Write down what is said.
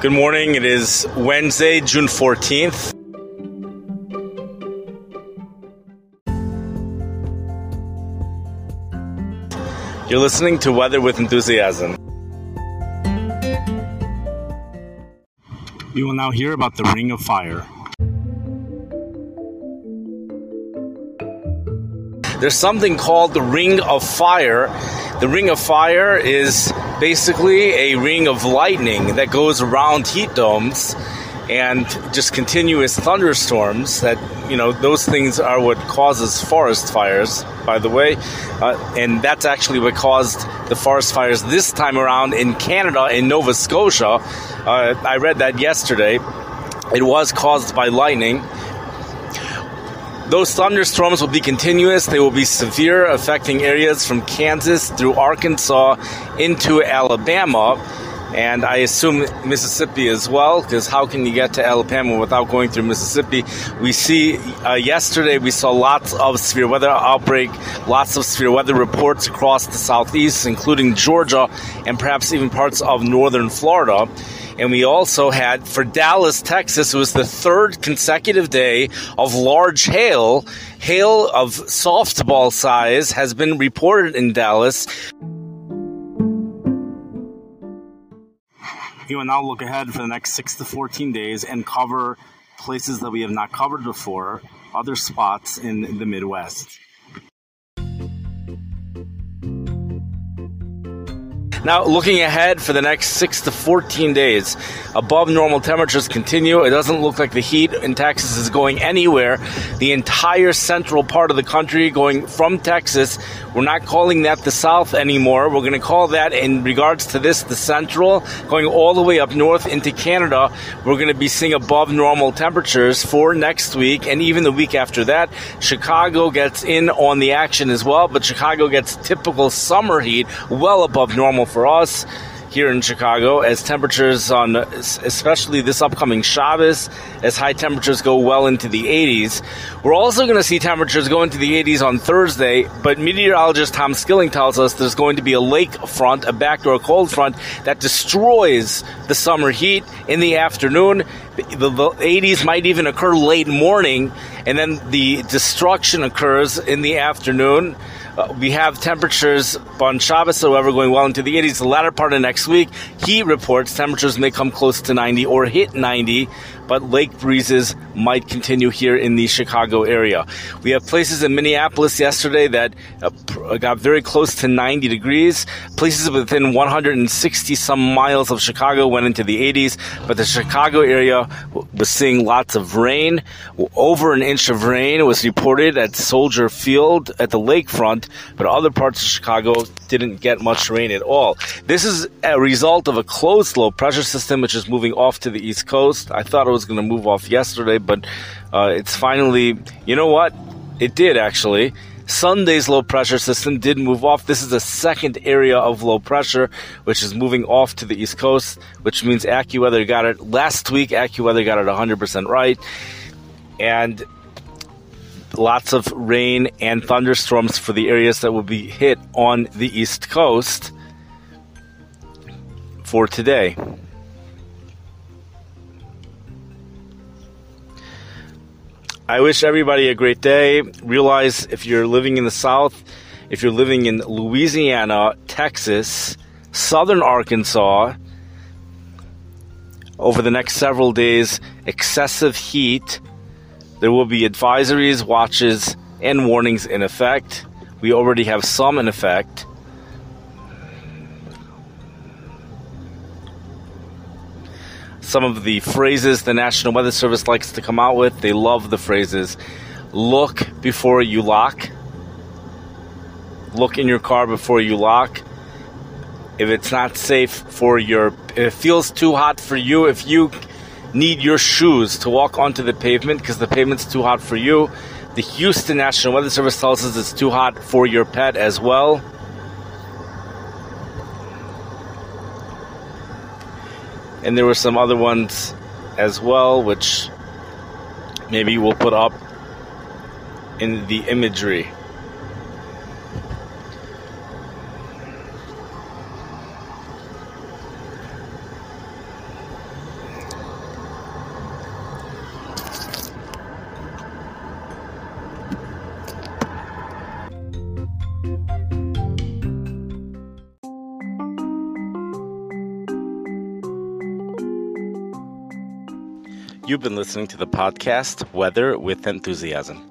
Good morning. It is Wednesday, June 14th. You're listening to Weather with Enthusiasm. You will now hear about the Ring of Fire. There's something called the Ring of Fire. The Ring of Fire is basically a ring of lightning that goes around heat domes and just continuous thunderstorms that you know those things are what causes forest fires by the way. Uh, and that's actually what caused the forest fires this time around in canada in nova scotia. Uh, i read that yesterday. It was caused by lightning those thunderstorms will be continuous. They will be severe, affecting areas from Kansas through Arkansas into Alabama. And I assume Mississippi as well, because how can you get to Alabama without going through Mississippi? We see uh, yesterday we saw lots of severe weather outbreak, lots of severe weather reports across the southeast, including Georgia and perhaps even parts of northern Florida. And we also had for Dallas, Texas, it was the third consecutive day of large hail. Hail of softball size has been reported in Dallas. We will now look ahead for the next 6 to 14 days and cover places that we have not covered before, other spots in the Midwest. Now, looking ahead for the next 6 to 14 days, above normal temperatures continue. It doesn't look like the heat in Texas is going anywhere. The entire central part of the country, going from Texas, we're not calling that the South anymore. We're going to call that, in regards to this, the Central, going all the way up north into Canada. We're going to be seeing above normal temperatures for next week and even the week after that. Chicago gets in on the action as well, but Chicago gets typical summer heat well above normal for us here in Chicago as temperatures on, especially this upcoming Shabbos, as high temperatures go well into the 80s. We're also going to see temperatures go into the 80s on Thursday, but meteorologist Tom Skilling tells us there's going to be a lake front, a backdoor cold front that destroys the summer heat in the afternoon. The, the 80s might even occur late morning, and then the destruction occurs in the afternoon. Uh, we have temperatures on Shabbos, however, going well into the 80s. The latter part of next week, heat reports temperatures may come close to 90 or hit 90 but lake breezes might continue here in the Chicago area. We have places in Minneapolis yesterday that uh, got very close to 90 degrees. Places within 160 some miles of Chicago went into the 80s, but the Chicago area was seeing lots of rain. Over an inch of rain was reported at Soldier Field at the lakefront, but other parts of Chicago didn't get much rain at all. This is a result of a closed low pressure system which is moving off to the east coast. I thought it was was going to move off yesterday, but uh, it's finally, you know what? It did actually. Sunday's low pressure system did move off. This is the second area of low pressure, which is moving off to the east coast, which means AccuWeather got it last week. AccuWeather got it 100% right. And lots of rain and thunderstorms for the areas that will be hit on the east coast for today. I wish everybody a great day. Realize if you're living in the South, if you're living in Louisiana, Texas, southern Arkansas, over the next several days, excessive heat. There will be advisories, watches, and warnings in effect. We already have some in effect. Some of the phrases the National Weather Service likes to come out with. They love the phrases look before you lock, look in your car before you lock. If it's not safe for your, if it feels too hot for you, if you need your shoes to walk onto the pavement because the pavement's too hot for you, the Houston National Weather Service tells us it's too hot for your pet as well. And there were some other ones as well, which maybe we'll put up in the imagery. You've been listening to the podcast Weather with Enthusiasm.